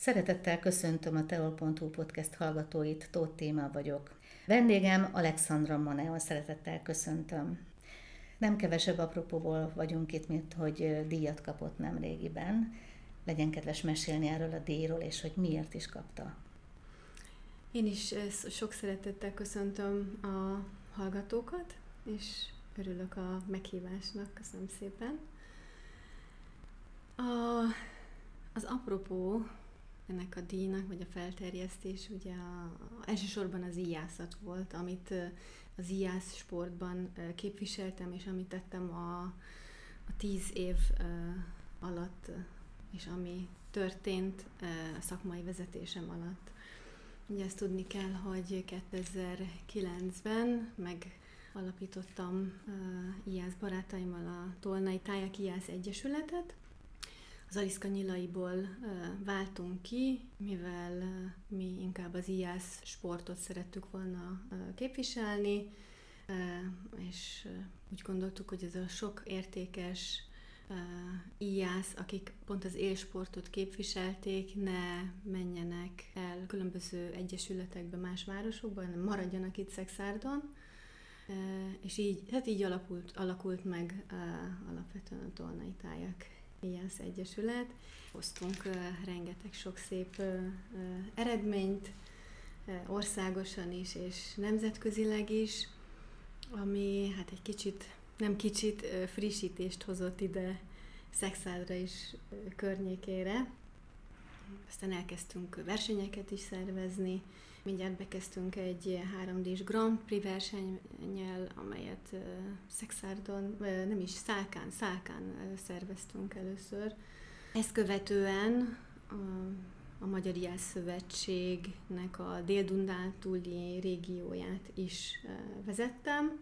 Szeretettel köszöntöm a teol.hu podcast hallgatóit, Tóth Téma vagyok. Vendégem Alexandra Maneon, szeretettel köszöntöm. Nem kevesebb apropóból vagyunk itt, mint hogy díjat kapott nem régiben. Legyen kedves mesélni erről a díjról, és hogy miért is kapta. Én is sok szeretettel köszöntöm a hallgatókat, és örülök a meghívásnak. Köszönöm szépen. A, az apropó ennek a díjnak, vagy a felterjesztés, ugye a, elsősorban az íjászat volt, amit az íjász sportban képviseltem, és amit tettem a, a tíz év alatt, és ami történt a szakmai vezetésem alatt. Ugye ezt tudni kell, hogy 2009-ben megalapítottam uh, IASZ barátaimmal a Tolnai Tájak IASZ Egyesületet, az Aliszka nyilaiból váltunk ki, mivel mi inkább az IASZ sportot szerettük volna képviselni, és úgy gondoltuk, hogy ez a sok értékes íjász, akik pont az élsportot képviselték, ne menjenek el különböző egyesületekbe más városokban, hanem maradjanak itt Szexárdon. És így, hát így alakult, alakult meg alapvetően a Tolnai Tájak Íjász Egyesület. Hoztunk rengeteg sok szép eredményt, országosan is és nemzetközileg is, ami hát egy kicsit nem kicsit frissítést hozott ide Szexádra is környékére. Aztán elkezdtünk versenyeket is szervezni, mindjárt bekezdtünk egy 3 d Grand Prix versennyel, amelyet Szexárdon, nem is Szálkán, Szálkán szerveztünk először. Ezt követően a Magyar Iász a Dél-Dundán túli régióját is vezettem,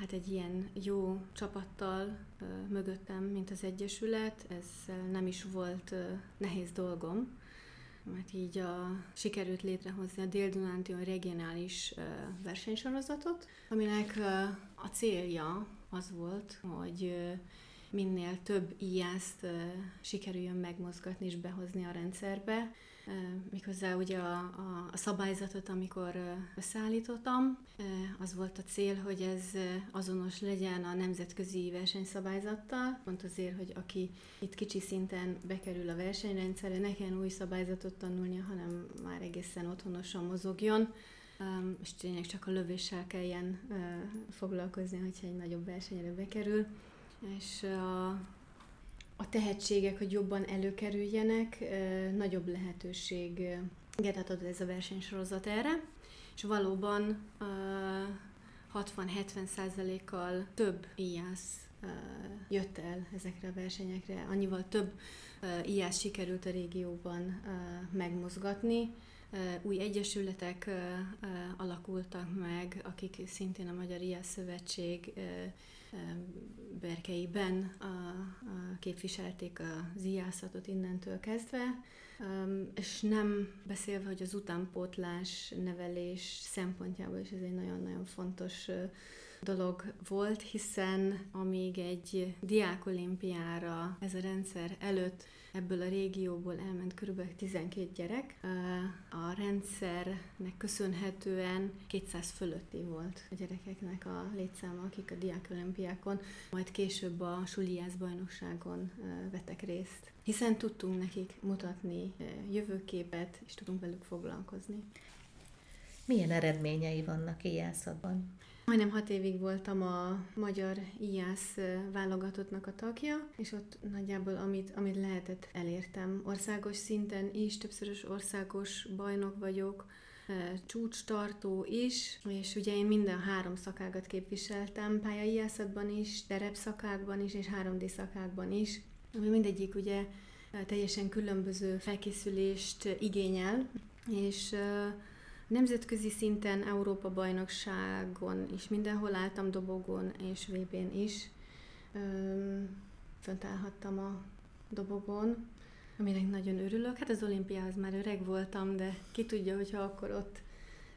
hát egy ilyen jó csapattal mögöttem, mint az Egyesület, ezzel nem is volt nehéz dolgom, mert így a, sikerült létrehozni a Dél-Dunántion regionális versenysorozatot, aminek a célja az volt, hogy minél több íjászt sikerüljön megmozgatni és behozni a rendszerbe, Méghozzá ugye a, a, a szabályzatot, amikor összeállítottam, az volt a cél, hogy ez azonos legyen a nemzetközi versenyszabályzattal, pont azért, hogy aki itt kicsi szinten bekerül a versenyrendszerre, ne kelljen új szabályzatot tanulnia, hanem már egészen otthonosan mozogjon, és tényleg csak a lövéssel kelljen foglalkozni, hogyha egy nagyobb versenyre bekerül. És a, a tehetségek, hogy jobban előkerüljenek, nagyobb lehetőség ad ez a versenysorozat erre, és valóban 60-70 százalékkal több íjász jött el ezekre a versenyekre, annyival több íjász sikerült a régióban megmozgatni, új egyesületek alakultak meg, akik szintén a Magyar Ijász Szövetség berkeiben képviselték az ijászatot innentől kezdve, és nem beszélve, hogy az utánpótlás nevelés szempontjából is ez egy nagyon-nagyon fontos dolog volt, hiszen amíg egy diákolimpiára ez a rendszer előtt ebből a régióból elment kb. 12 gyerek, a rendszernek köszönhetően 200 fölötti volt a gyerekeknek a létszáma, akik a diákolimpiákon, majd később a suliász bajnokságon vettek részt. Hiszen tudtunk nekik mutatni jövőképet, és tudunk velük foglalkozni. Milyen eredményei vannak éjjelszakban? Majdnem hat évig voltam a magyar IASZ válogatottnak a tagja, és ott nagyjából amit, amit lehetett elértem. Országos szinten is, többszörös országos bajnok vagyok, csúcstartó is, és ugye én minden három szakágat képviseltem, pályaiászatban is, terepszakákban is, és 3D szakákban is, ami mindegyik ugye teljesen különböző felkészülést igényel, és Nemzetközi szinten, Európa bajnokságon is mindenhol álltam dobogon és VB-n is. fönt állhattam a dobogon, aminek nagyon örülök. Hát az olimpiához már öreg voltam, de ki tudja, hogyha akkor ott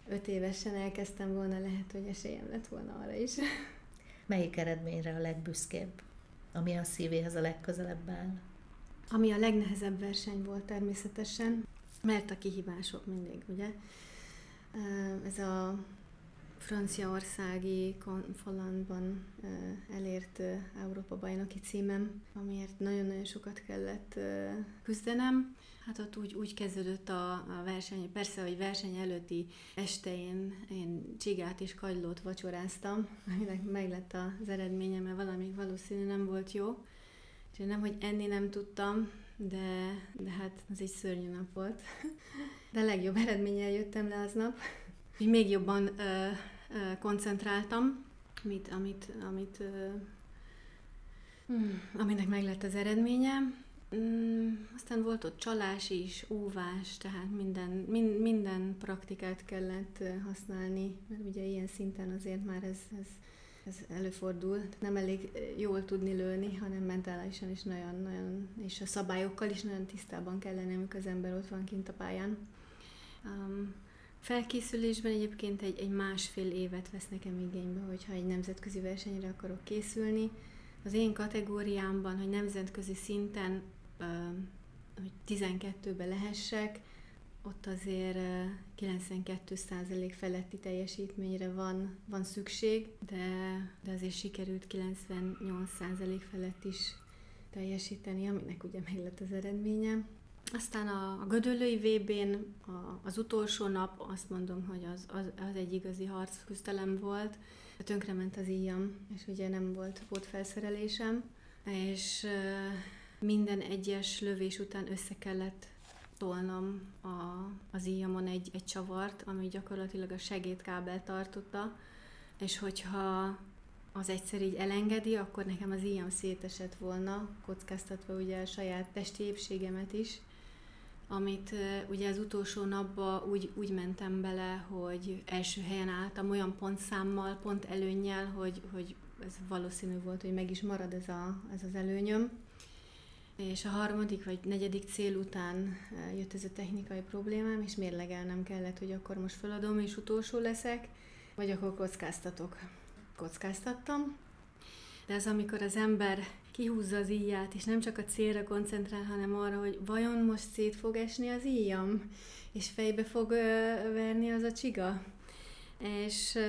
öt évesen elkezdtem volna, lehet, hogy esélyem lett volna arra is. Melyik eredményre a legbüszkébb, ami a szívéhez a legközelebb áll? ami a legnehezebb verseny volt természetesen, mert a kihívások mindig, ugye? Ez a franciaországi konfolandban elért Európa bajnoki címem, amiért nagyon-nagyon sokat kellett küzdenem. Hát ott úgy, úgy kezdődött a, a verseny, persze, hogy verseny előtti este én, csigát és kagylót vacsoráztam, aminek meg lett az eredménye, mert valami valószínű nem volt jó. És én nem, hogy enni nem tudtam, de, de hát az egy szörnyű nap volt. De legjobb eredménnyel jöttem le aznap. Még jobban ö, ö, koncentráltam, amit, amit, amit ö, hmm, aminek meg lett az eredménye. Mm, aztán volt ott csalás is, óvás, tehát minden, min, minden praktikát kellett használni, mert ugye ilyen szinten azért már ez, ez, ez előfordul. Nem elég jól tudni lőni, hanem mentálisan is nagyon, nagyon, és a szabályokkal is nagyon tisztában kell lenni, amikor az ember ott van kint a pályán. Um, felkészülésben egyébként egy, egy másfél évet vesz nekem igénybe, hogyha egy nemzetközi versenyre akarok készülni. Az én kategóriámban, hogy nemzetközi szinten hogy 12-be lehessek, ott azért 92% feletti teljesítményre van, van szükség, de, de azért sikerült 98% felett is teljesíteni, aminek ugye meg lett az eredménye. Aztán a, a Gödöllői VB-n a, az utolsó nap azt mondom, hogy az, az, az egy igazi harcküzdelem volt. Tönkrement az íjam, és ugye nem volt pótfelszerelésem, és minden egyes lövés után össze kellett tolnom a, az íjamon egy, egy csavart, ami gyakorlatilag a segédkábel tartotta, és hogyha az egyszer így elengedi, akkor nekem az íjam szétesett volna, kockáztatva ugye a saját testi épségemet is, amit ugye az utolsó napban úgy, úgy mentem bele, hogy első helyen álltam olyan pontszámmal, pont előnnyel, hogy, hogy ez valószínű volt, hogy meg is marad ez, a, ez az előnyöm és a harmadik vagy negyedik cél után eh, jött ez a technikai problémám, és mérlegelnem kellett, hogy akkor most feladom, és utolsó leszek, vagy akkor kockáztatok. Kockáztattam, de ez amikor az ember kihúzza az íját, és nem csak a célra koncentrál, hanem arra, hogy vajon most szét fog esni az íjam, és fejbe fog ö, verni az a csiga. És ö,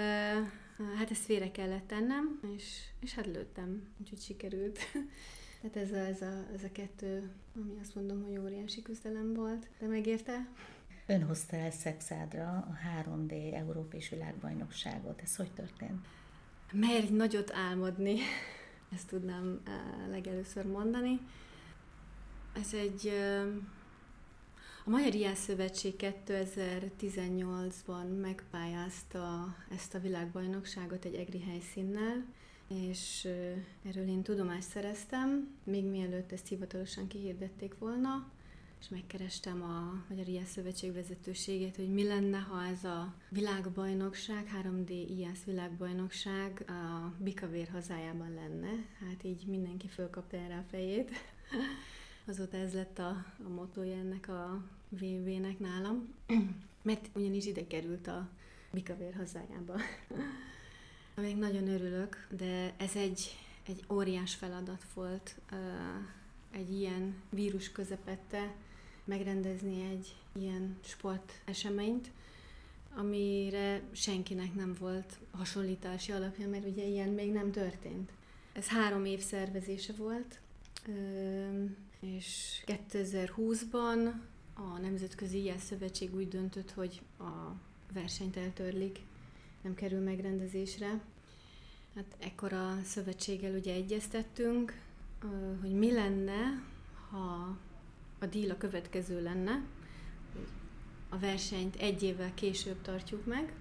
hát ezt félre kellett tennem, és, és hát lőttem, úgyhogy sikerült. Hát ez a, ez, a, ez a kettő, ami azt mondom, hogy óriási küzdelem volt. De megérte? Ön hozta el Szexádra a 3D Európa és Világbajnokságot. Ez hogy történt? Merj nagyot álmodni, ezt tudnám eh, legelőször mondani. Ez egy... Eh, a Magyar Ilyen Szövetség 2018-ban megpályázta ezt a világbajnokságot egy egri helyszínnel, és erről én tudomást szereztem, még mielőtt ezt hivatalosan kihirdették volna, és megkerestem a Magyar Ijász Szövetség vezetőségét, hogy mi lenne, ha ez a világbajnokság, 3D Ijász világbajnokság a Bikavér hazájában lenne. Hát így mindenki fölkapta erre a fejét. Azóta ez lett a, a motója ennek a VV-nek nálam, mert ugyanis ide került a Bikavér hazájába. Még nagyon örülök, de ez egy, egy óriás feladat volt egy ilyen vírus közepette megrendezni egy ilyen sporteseményt, amire senkinek nem volt hasonlítási alapja, mert ugye ilyen még nem történt. Ez három év szervezése volt, és 2020-ban a Nemzetközi Ilyen Szövetség úgy döntött, hogy a versenyt eltörlik nem kerül megrendezésre. Hát ekkor a szövetséggel ugye egyeztettünk, hogy mi lenne, ha a díl a következő lenne, a versenyt egy évvel később tartjuk meg,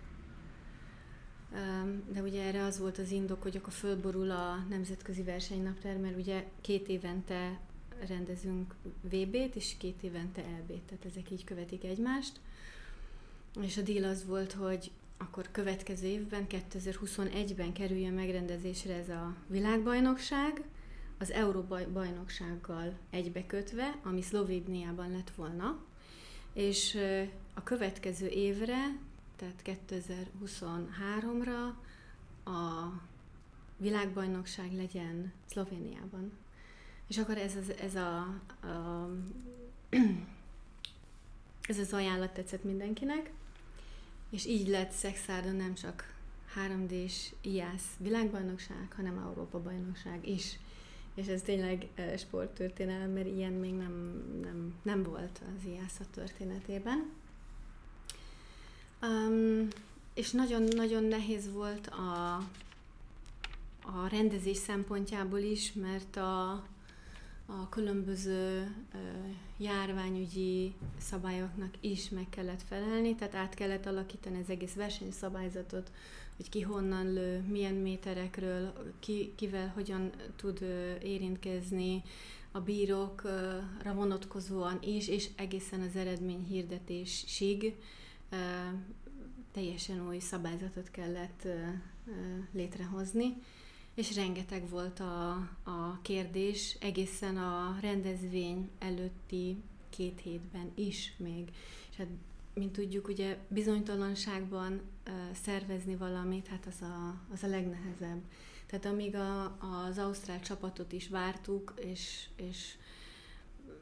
de ugye erre az volt az indok, hogy akkor fölborul a nemzetközi versenynaptár, mert ugye két évente rendezünk VB-t, és két évente LB-t, tehát ezek így követik egymást. És a díl az volt, hogy akkor következő évben, 2021-ben kerüljön megrendezésre ez a világbajnokság, az Euróbajnoksággal egybekötve, ami Szlovéniában lett volna, és a következő évre, tehát 2023-ra a világbajnokság legyen Szlovéniában. És akkor ez, az, ez a, a ez az ajánlat tetszett mindenkinek, és így lett Szexárda nem csak 3D-s IASZ világbajnokság, hanem Európa bajnokság is. És ez tényleg sporttörténelem, mert ilyen még nem, nem, nem volt az IASZ a történetében. Um, és nagyon-nagyon nehéz volt a, a rendezés szempontjából is, mert a, a különböző járványügyi szabályoknak is meg kellett felelni, tehát át kellett alakítani az egész versenyszabályzatot, hogy ki honnan lő, milyen méterekről, ki, kivel hogyan tud érintkezni, a bírókra vonatkozóan is, és egészen az eredmény hirdetésig teljesen új szabályzatot kellett létrehozni, és rengeteg volt a, a kérdés egészen a rendezvény előtti két hétben is még. És hát, mint tudjuk, ugye bizonytalanságban szervezni valamit, hát az a, az a legnehezebb. Tehát amíg a, az ausztrál csapatot is vártuk, és, és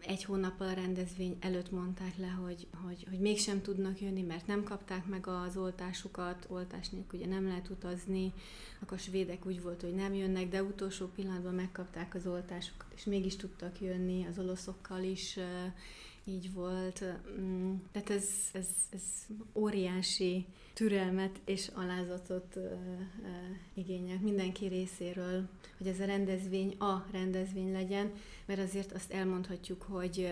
egy hónappal a rendezvény előtt mondták le, hogy, hogy, hogy mégsem tudnak jönni, mert nem kapták meg az oltásukat, oltás nélkül ugye nem lehet utazni, akkor a svédek úgy volt, hogy nem jönnek, de utolsó pillanatban megkapták az oltásukat, és mégis tudtak jönni, az olaszokkal is így volt. Mm, tehát ez, ez, ez óriási türelmet és alázatot igényel mindenki részéről, hogy ez a rendezvény a rendezvény legyen, mert azért azt elmondhatjuk, hogy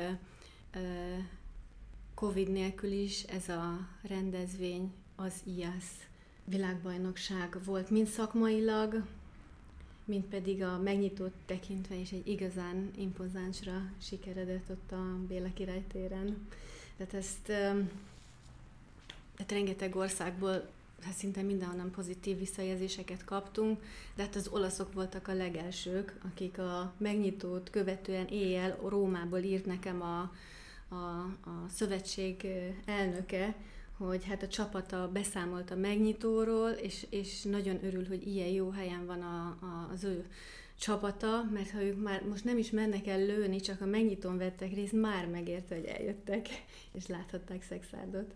Covid nélkül is ez a rendezvény az IASZ világbajnokság volt, mind szakmailag, mint pedig a megnyitót tekintve is egy igazán impozánsra sikeredett ott a Béla királytéren. Tehát ezt tehát rengeteg országból hát szinte mindenhonnan pozitív visszajelzéseket kaptunk, de hát az olaszok voltak a legelsők, akik a megnyitót követően éjjel Rómából írt nekem a, a, a szövetség elnöke, hogy hát a csapata beszámolt a megnyitóról, és, és nagyon örül, hogy ilyen jó helyen van a, a, az ő csapata, mert ha ők már most nem is mennek el lőni, csak a megnyitón vettek részt, már megérte, hogy eljöttek, és láthatták Szexárdot.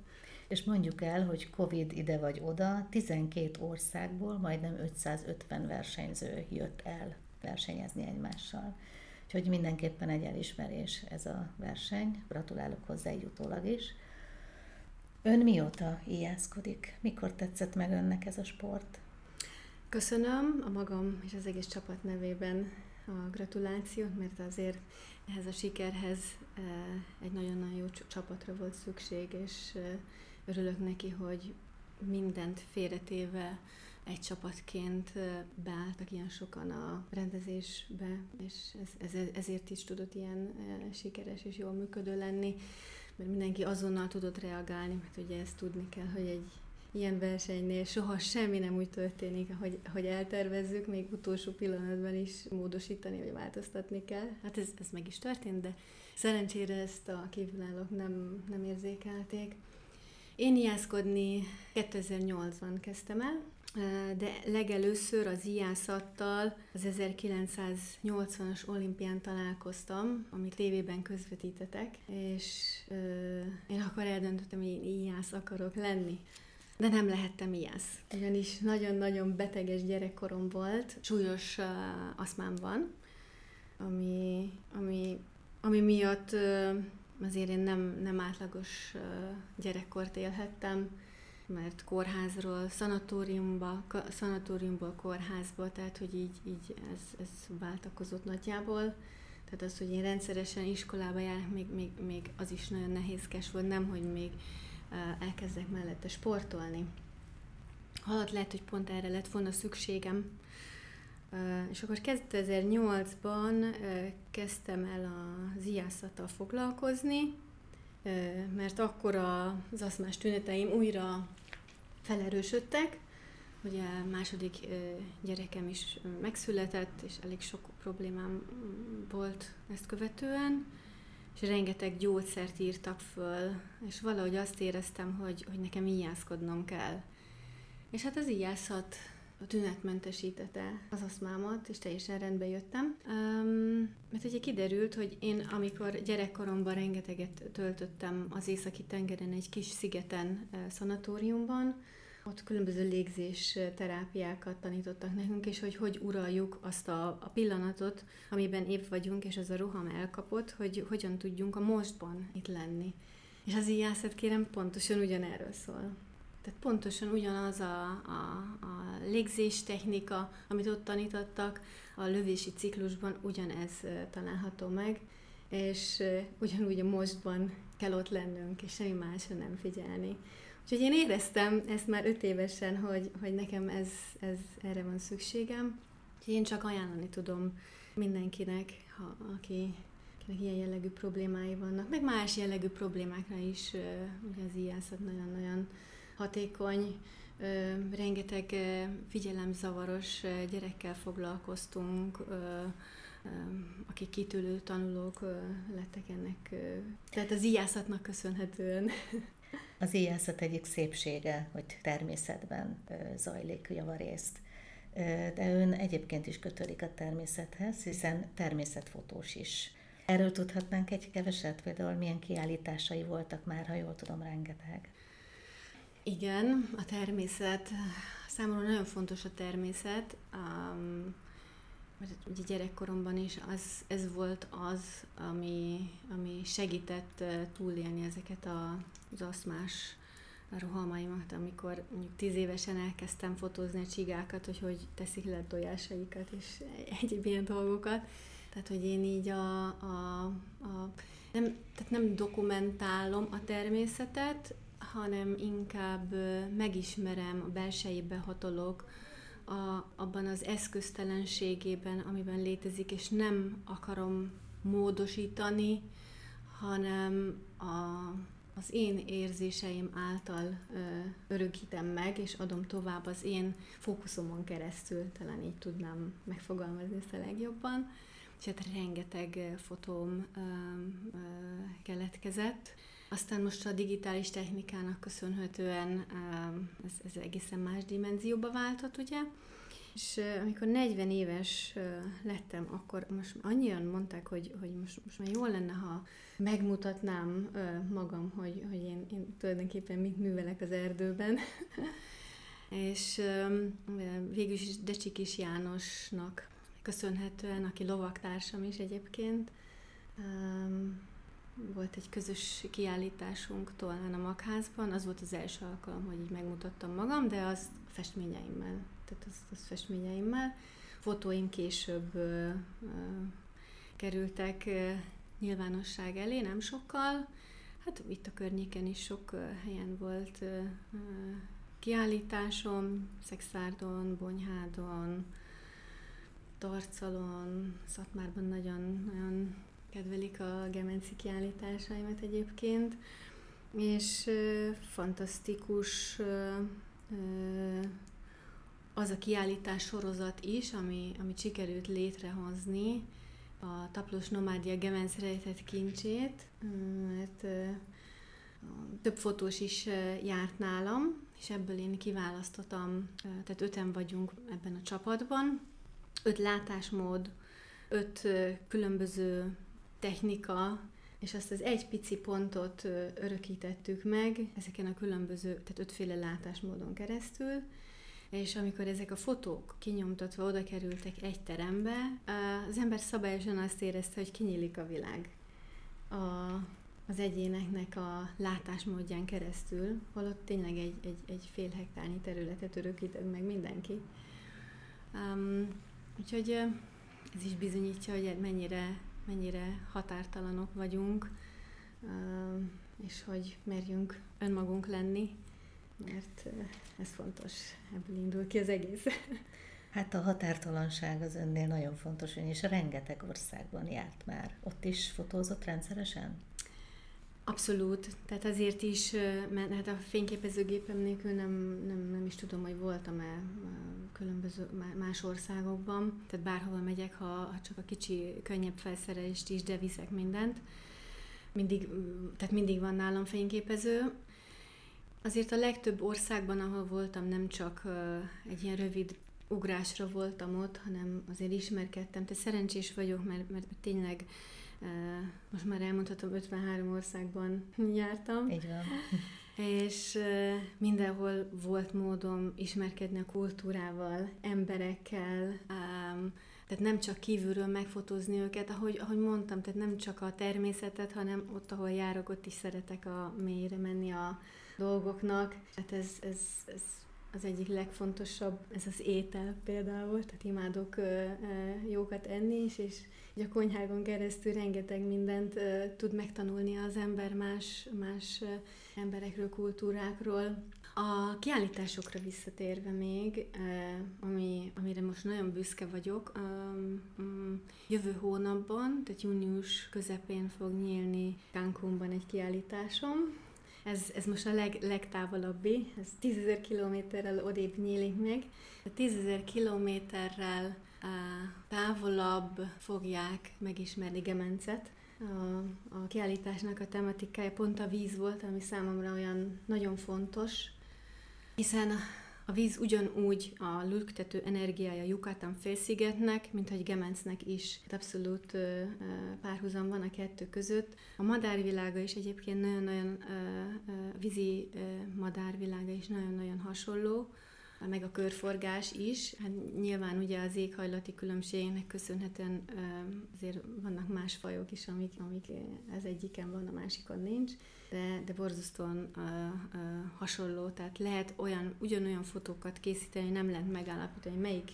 És mondjuk el, hogy Covid ide vagy oda, 12 országból majdnem 550 versenyző jött el versenyezni egymással. Úgyhogy mindenképpen egy elismerés ez a verseny. Gratulálok hozzá egy utólag is. Ön mióta ijászkodik? Mikor tetszett meg önnek ez a sport? Köszönöm a magam és az egész csapat nevében a gratulációt, mert azért ehhez a sikerhez eh, egy nagyon-nagyon jó csapatra volt szükség, és eh, örülök neki, hogy mindent félretéve egy csapatként eh, beálltak ilyen sokan a rendezésbe, és ez, ez, ezért is tudott ilyen sikeres és jól működő lenni mert mindenki azonnal tudott reagálni, mert ugye ezt tudni kell, hogy egy ilyen versenynél soha semmi nem úgy történik, hogy, hogy eltervezzük, még utolsó pillanatban is módosítani vagy változtatni kell. Hát ez, ez meg is történt, de szerencsére ezt a kívülállók nem, nem érzékelték. Én ijászkodni 2008-ban kezdtem el, de legelőször az ijászattal az 1980-as olimpián találkoztam, amit tévében közvetítetek, és én akkor eldöntöttem, hogy én ijász akarok lenni. De nem lehettem ijász, ugyanis nagyon-nagyon beteges gyerekkorom volt, súlyos uh, aszmám van, ami, ami, ami miatt uh, azért én nem, nem átlagos uh, gyerekkort élhettem, mert kórházról szanatóriumba, szanatóriumból kórházba, tehát hogy így, így ez, ez váltakozott nagyjából. Tehát az, hogy én rendszeresen iskolába járok, még, még, még az is nagyon nehézkes volt, nem, hogy még elkezdek mellette sportolni. Halad lehet, hogy pont erre lett volna szükségem. És akkor 2008-ban kezdtem el az ijászattal foglalkozni, mert akkor az aszmás tüneteim újra felerősödtek, ugye második gyerekem is megszületett, és elég sok problémám volt ezt követően, és rengeteg gyógyszert írtak föl, és valahogy azt éreztem, hogy, hogy nekem íjászkodnom kell. És hát az íjászat tünetmentesítette az aszmámat, és teljesen rendbe jöttem. Um, mert ugye kiderült, hogy én amikor gyerekkoromban rengeteget töltöttem az északi tengeren egy kis szigeten szanatóriumban, ott különböző légzés terápiákat tanítottak nekünk, és hogy hogy uraljuk azt a, a pillanatot, amiben épp vagyunk, és az a roham elkapott, hogy hogyan tudjunk a mostban itt lenni. És az íjászat kérem pontosan ugyanerről szól. Tehát pontosan ugyanaz a, a, a légzés technika, amit ott tanítottak, a lövési ciklusban ugyanez található meg, és ugyanúgy a mostban kell ott lennünk, és semmi másra nem figyelni. Úgyhogy én éreztem ezt már öt évesen, hogy, hogy nekem ez, ez erre van szükségem. Úgyhogy én csak ajánlani tudom mindenkinek, ha, aki, akinek ilyen jellegű problémái vannak, meg más jellegű problémákra is, ugye az ijászat nagyon-nagyon hatékony, rengeteg figyelemzavaros gyerekkel foglalkoztunk, akik kitűlő tanulók lettek ennek, tehát az íjászatnak köszönhetően. Az íjászat egyik szépsége, hogy természetben zajlik javarészt. De ön egyébként is kötődik a természethez, hiszen természetfotós is. Erről tudhatnánk egy keveset, például milyen kiállításai voltak már, ha jól tudom, rengeteg. Igen, a természet, számomra nagyon fontos a természet, um, mert ugye gyerekkoromban is az, ez volt az, ami, ami segített túlélni ezeket a, az aszmás rohamaimat, amikor mondjuk tíz évesen elkezdtem fotózni a csigákat, hogy hogy teszik le tojásaikat, és egyéb ilyen dolgokat. Tehát, hogy én így a, a, a nem, tehát nem dokumentálom a természetet, hanem inkább megismerem, a belsejébe hatolok, a, abban az eszköztelenségében, amiben létezik, és nem akarom módosítani, hanem a, az én érzéseim által ö, örökítem meg, és adom tovább az én fókuszomon keresztül, talán így tudnám megfogalmazni ezt a legjobban. És hát rengeteg fotóm ö, ö, keletkezett. Aztán most a digitális technikának köszönhetően ez, ez egészen más dimenzióba váltott, ugye? És amikor 40 éves lettem, akkor most annyian mondták, hogy, hogy most, most már jó lenne, ha megmutatnám magam, hogy, hogy én, én tulajdonképpen mit művelek az erdőben. és végül is Decsikis Jánosnak köszönhetően, aki lovaktársam is egyébként, volt egy közös kiállításunk Tolnán a Magházban, az volt az első alkalom, hogy így megmutattam magam, de az festményeimmel, tehát az, az festményeimmel. Fotóim később ö, ö, kerültek ö, nyilvánosság elé, nem sokkal. Hát itt a környéken is sok ö, helyen volt ö, kiállításom, Szexárdon, Bonyhádon, Tarcalon, Szatmárban nagyon, nagyon kedvelik a gemenci kiállításaimat egyébként, és fantasztikus az a kiállítás sorozat is, ami, amit sikerült létrehozni, a Taplós Nomádia Gemenc rejtett kincsét, mert több fotós is járt nálam, és ebből én kiválasztottam, tehát öten vagyunk ebben a csapatban, öt látásmód, öt különböző technika, és azt az egy pici pontot örökítettük meg ezeken a különböző, tehát ötféle látásmódon keresztül, és amikor ezek a fotók kinyomtatva oda kerültek egy terembe, az ember szabályosan azt érezte, hogy kinyílik a világ a, az egyéneknek a látásmódján keresztül, holott tényleg egy, egy, egy fél hektárnyi területet örökített meg mindenki. Um, úgyhogy ez is bizonyítja, hogy mennyire mennyire határtalanok vagyunk, és hogy merjünk önmagunk lenni, mert ez fontos, ebből indul ki az egész. Hát a határtalanság az önnél nagyon fontos, és rengeteg országban járt már. Ott is fotózott rendszeresen? Abszolút, tehát azért is, mert hát a fényképezőgépem nélkül nem, nem, nem is tudom, hogy voltam-e különböző más országokban, tehát bárhova megyek, ha, ha csak a kicsi, könnyebb felszerelést is, de viszek mindent. Mindig, tehát mindig van nálam fényképező. Azért a legtöbb országban, ahol voltam, nem csak egy ilyen rövid ugrásra voltam ott, hanem azért ismerkedtem. Te szerencsés vagyok, mert, mert tényleg most már elmondhatom, 53 országban jártam. Így van. És mindenhol volt módom ismerkedni a kultúrával, emberekkel, tehát nem csak kívülről megfotózni őket, ahogy, ahogy mondtam, tehát nem csak a természetet, hanem ott, ahol járok, ott is szeretek a mélyre menni a dolgoknak. Tehát ez, ez, ez az egyik legfontosabb, ez az étel például, tehát imádok jókat enni is, és a konyhágon keresztül rengeteg mindent tud megtanulni az ember más, más emberekről, kultúrákról. A kiállításokra visszatérve még, ami, amire most nagyon büszke vagyok, jövő hónapban, tehát június közepén fog nyílni Cancúnban egy kiállításom, ez, ez most a leg, legtávolabbi, ez 10.000 kilométerrel odébb nyílik meg. 10.000 kilométerrel távolabb fogják megismerni Gemencet. A, a kiállításnak a tematikája pont a víz volt, ami számomra olyan nagyon fontos, hiszen a víz ugyanúgy a lüktető energiája Yucatán félszigetnek, mint hogy Gemencnek is. Abszolút párhuzam van a kettő között. A madárvilága is egyébként nagyon-nagyon vízi madárvilága is nagyon-nagyon hasonló meg a körforgás is. Hát nyilván ugye az éghajlati különbségnek köszönhetően azért vannak más fajok is, amik, amik az egyiken van, a másikon nincs, de, de borzasztóan hasonló, tehát lehet olyan, ugyanolyan fotókat készíteni, nem lehet megállapítani, melyik,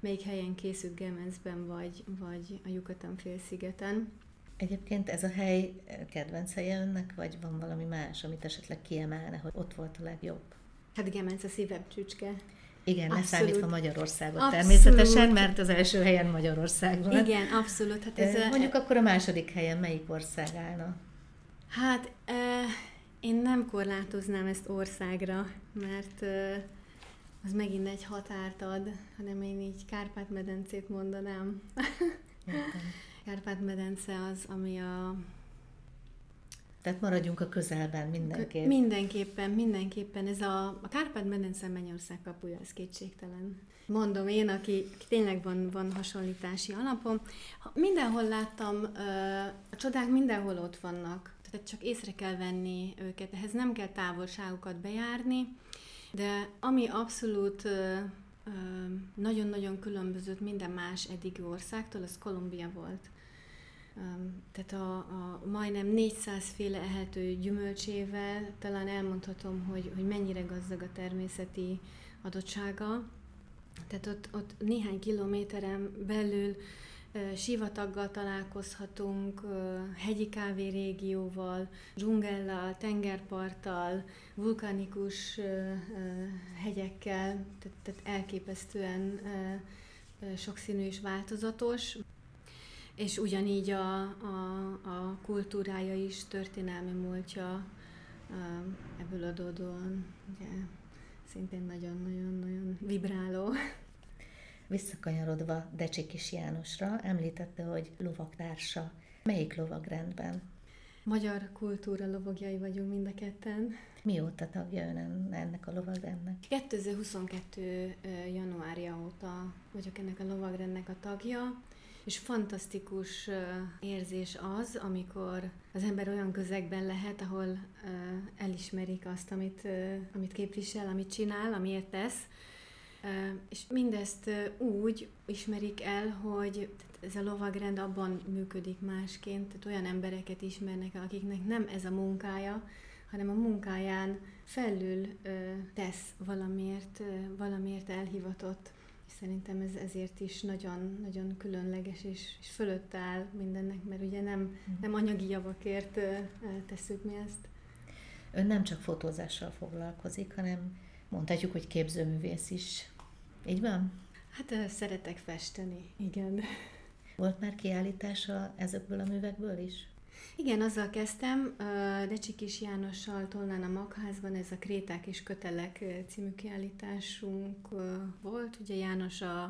melyik helyen készült Gemenzben, vagy, vagy a Yucatán félszigeten. Egyébként ez a hely kedvenc helye önnek, vagy van valami más, amit esetleg kiemelne, hogy ott volt a legjobb? Hát Gemenc a szívem csücske. Igen, leszámítva Magyarországot abszolút. természetesen, mert az első helyen Magyarország van. Igen, abszolút. Hát ez Mondjuk a... akkor a második helyen melyik ország állna? Hát e, én nem korlátoznám ezt országra, mert e, az megint egy határt ad, hanem én így Kárpát-medencét mondanám. Kárpát-medence az, ami a tehát maradjunk a közelben mindenképp. Mindenképpen, mindenképpen. Ez a, a Kárpát-medence Mennyország kapuja, ez kétségtelen. Mondom én, aki, aki tényleg van, van hasonlítási alapom. Mindenhol láttam, a csodák mindenhol ott vannak. Tehát csak észre kell venni őket. Ehhez nem kell távolságokat bejárni, de ami abszolút nagyon-nagyon különbözött minden más eddigi országtól, az Kolumbia volt tehát a, a majdnem 400 féle ehető gyümölcsével talán elmondhatom, hogy, hogy mennyire gazdag a természeti adottsága. Tehát ott, ott néhány kilométeren belül sivataggal találkozhatunk, hegyi kávé régióval, dzsungellal, tengerparttal, vulkanikus hegyekkel, tehát, tehát elképesztően sokszínű és változatos. És ugyanígy a, a, a kultúrája is, történelmi múltja ebből adódóan ugye, szintén nagyon-nagyon-nagyon vibráló. Visszakanyarodva Decsi Kis Jánosra, említette, hogy lovaktársa. Melyik lovagrendben? Magyar kultúra lovagjai vagyunk mind a ketten. Mióta tagja ön ennek a lovagrendnek? 2022. januárja óta vagyok ennek a lovagrendnek a tagja és fantasztikus érzés az, amikor az ember olyan közegben lehet, ahol elismerik azt, amit, amit képvisel, amit csinál, amiért tesz, és mindezt úgy ismerik el, hogy ez a lovagrend abban működik másként, tehát olyan embereket ismernek akiknek nem ez a munkája, hanem a munkáján felül tesz valamiért, valamiért elhivatott szerintem ez ezért is nagyon, nagyon különleges, és, és fölött áll mindennek, mert ugye nem, mm. nem anyagi javakért tesszük mi ezt. Ön nem csak fotózással foglalkozik, hanem mondhatjuk, hogy képzőművész is. Így van? Hát szeretek festeni, igen. Volt már kiállítása ezekből a művekből is? Igen, azzal kezdtem, Decsi Kis Jánossal Tolnán a Magházban ez a Kréták és Kötelek című kiállításunk volt. Ugye János a,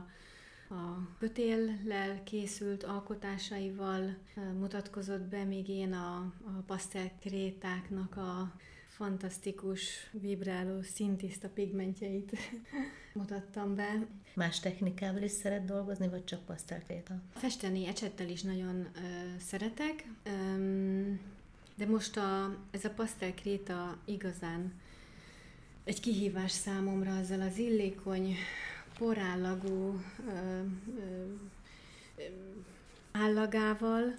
a kötéllel készült alkotásaival mutatkozott be, még én a, a pasztel krétáknak a fantasztikus, vibráló, szintiszta pigmentjeit mutattam be. Más technikával is szeret dolgozni, vagy csak pasztelkréta? Festeni ecsettel is nagyon ö, szeretek, ö, de most a, ez a pasztelkréta igazán egy kihívás számomra azzal az illékony, porállagú ö, ö, ö, állagával,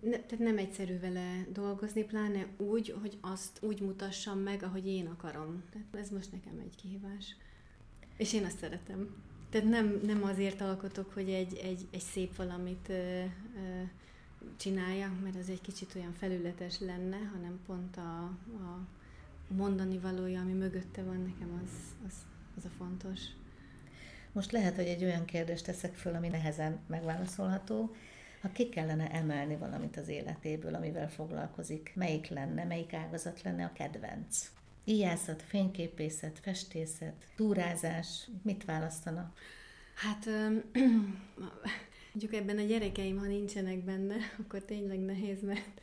ne, tehát nem egyszerű vele dolgozni, pláne úgy, hogy azt úgy mutassam meg, ahogy én akarom. Tehát ez most nekem egy kihívás. És én azt szeretem. Tehát nem, nem azért alkotok, hogy egy, egy, egy szép valamit ö, ö, csináljak, mert az egy kicsit olyan felületes lenne, hanem pont a, a mondani valója, ami mögötte van nekem, az, az, az a fontos. Most lehet, hogy egy olyan kérdést teszek föl, ami nehezen megválaszolható, ha ki kellene emelni valamit az életéből, amivel foglalkozik, melyik lenne, melyik ágazat lenne a kedvenc? Íjászat, fényképészet, festészet, túrázás, mit választana? Hát mondjuk ebben a gyerekeim, ha nincsenek benne, akkor tényleg nehéz, mert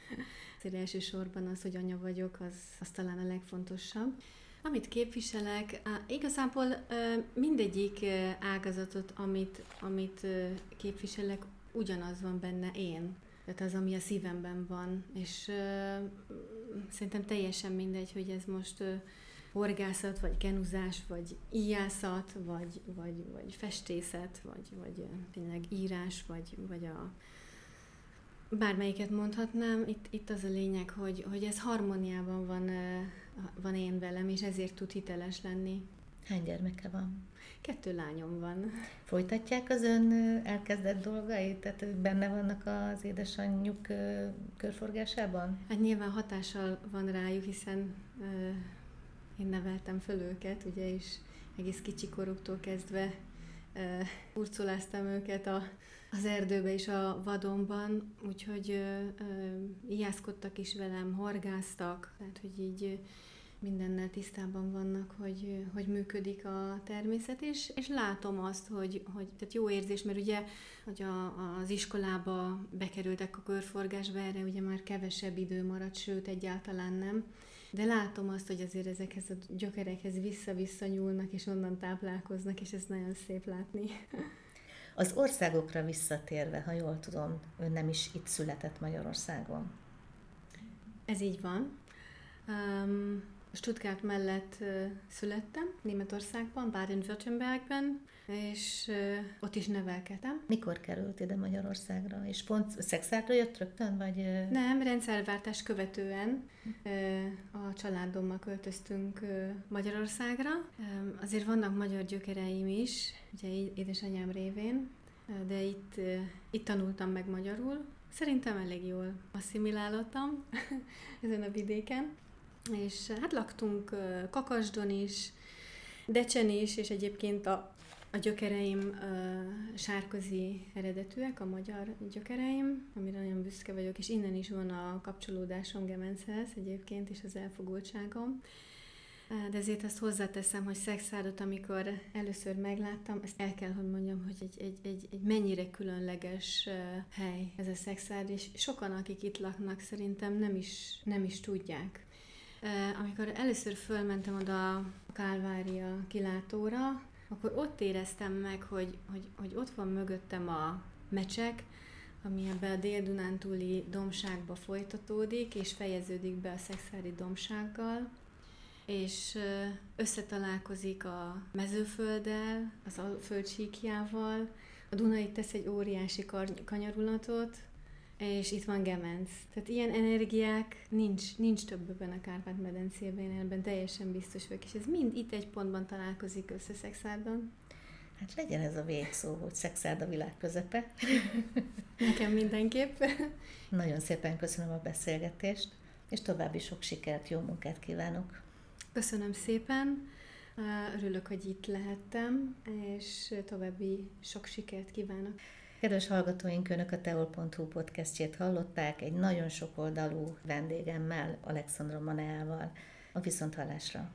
azért elsősorban az, hogy anya vagyok, az, az talán a legfontosabb. Amit képviselek, igazából mindegyik ágazatot, amit, amit képviselek, ugyanaz van benne én. Tehát az, ami a szívemben van. És uh, szerintem teljesen mindegy, hogy ez most uh, horgászat, vagy kenuzás, vagy íjászat, vagy, vagy, vagy festészet, vagy, vagy tényleg írás, vagy, vagy a bármelyiket mondhatnám, itt, itt az a lényeg, hogy, hogy ez harmóniában van, van én velem, és ezért tud hiteles lenni. Hány gyermeke van? Kettő lányom van. Folytatják az ön elkezdett dolgait? Tehát benne vannak az édesanyjuk körforgásában? Hát nyilván hatással van rájuk, hiszen én neveltem föl őket, ugye, és egész kicsi koruktól kezdve hurcoláztam őket a, az erdőbe és a vadonban, úgyhogy uh, uh, ijászkodtak is velem, horgáztak, tehát hogy így mindennel tisztában vannak, hogy, hogy működik a természet, és, és látom azt, hogy, hogy tehát jó érzés, mert ugye, hogy a, az iskolába bekerültek a körforgásba, erre ugye már kevesebb idő maradt, sőt egyáltalán nem, de látom azt, hogy azért ezekhez a gyökerekhez vissza-vissza nyúlnak, és onnan táplálkoznak, és ez nagyon szép látni. Az országokra visszatérve, ha jól tudom, ön nem is itt született Magyarországon. Ez így van. Um, Stuttgart mellett születtem, Németországban, Baden-Württembergben, és ott is nevelkedem. Mikor került ide Magyarországra? És pont szexárra jött rögtön, vagy? Nem, rendszerváltás követően a családommal költöztünk Magyarországra. Azért vannak magyar gyökereim is, ugye édesanyám révén, de itt, itt tanultam meg magyarul. Szerintem elég jól asszimilálottam ezen a vidéken és hát laktunk Kakasdon is, Decsen is, és egyébként a, a gyökereim uh, sárközi eredetűek, a magyar gyökereim, amire nagyon büszke vagyok, és innen is van a kapcsolódásom Gemenchez egyébként, és az elfogultságom. De ezért azt hozzáteszem, hogy Szexárdot, amikor először megláttam, ezt el kell, hogy mondjam, hogy egy, egy, egy, egy mennyire különleges hely ez a Szexárd, és sokan, akik itt laknak, szerintem nem is, nem is tudják. Amikor először fölmentem oda a Kálvária kilátóra, akkor ott éreztem meg, hogy, hogy, hogy ott van mögöttem a mecsek, ami ebbe a Dél-Dunántúli domságba folytatódik, és fejeződik be a szexári domsággal, és összetalálkozik a mezőfölddel, az a földsíkjával, a Dunai tesz egy óriási kanyarulatot, és itt van Gemenc. Tehát ilyen energiák nincs, nincs többben a Kárpát-medencében, ebben teljesen biztos vagyok, és ez mind itt egy pontban találkozik össze Szexárdon. Hát legyen ez a végszó, hogy Szexárd a világ közepe. Nekem mindenképp. Nagyon szépen köszönöm a beszélgetést, és további sok sikert, jó munkát kívánok. Köszönöm szépen. Örülök, hogy itt lehettem, és további sok sikert kívánok. Kedves hallgatóink, Önök a teol.hu podcastjét hallották egy nagyon sokoldalú vendégemmel, Alexandra Maneával. A viszonthallásra!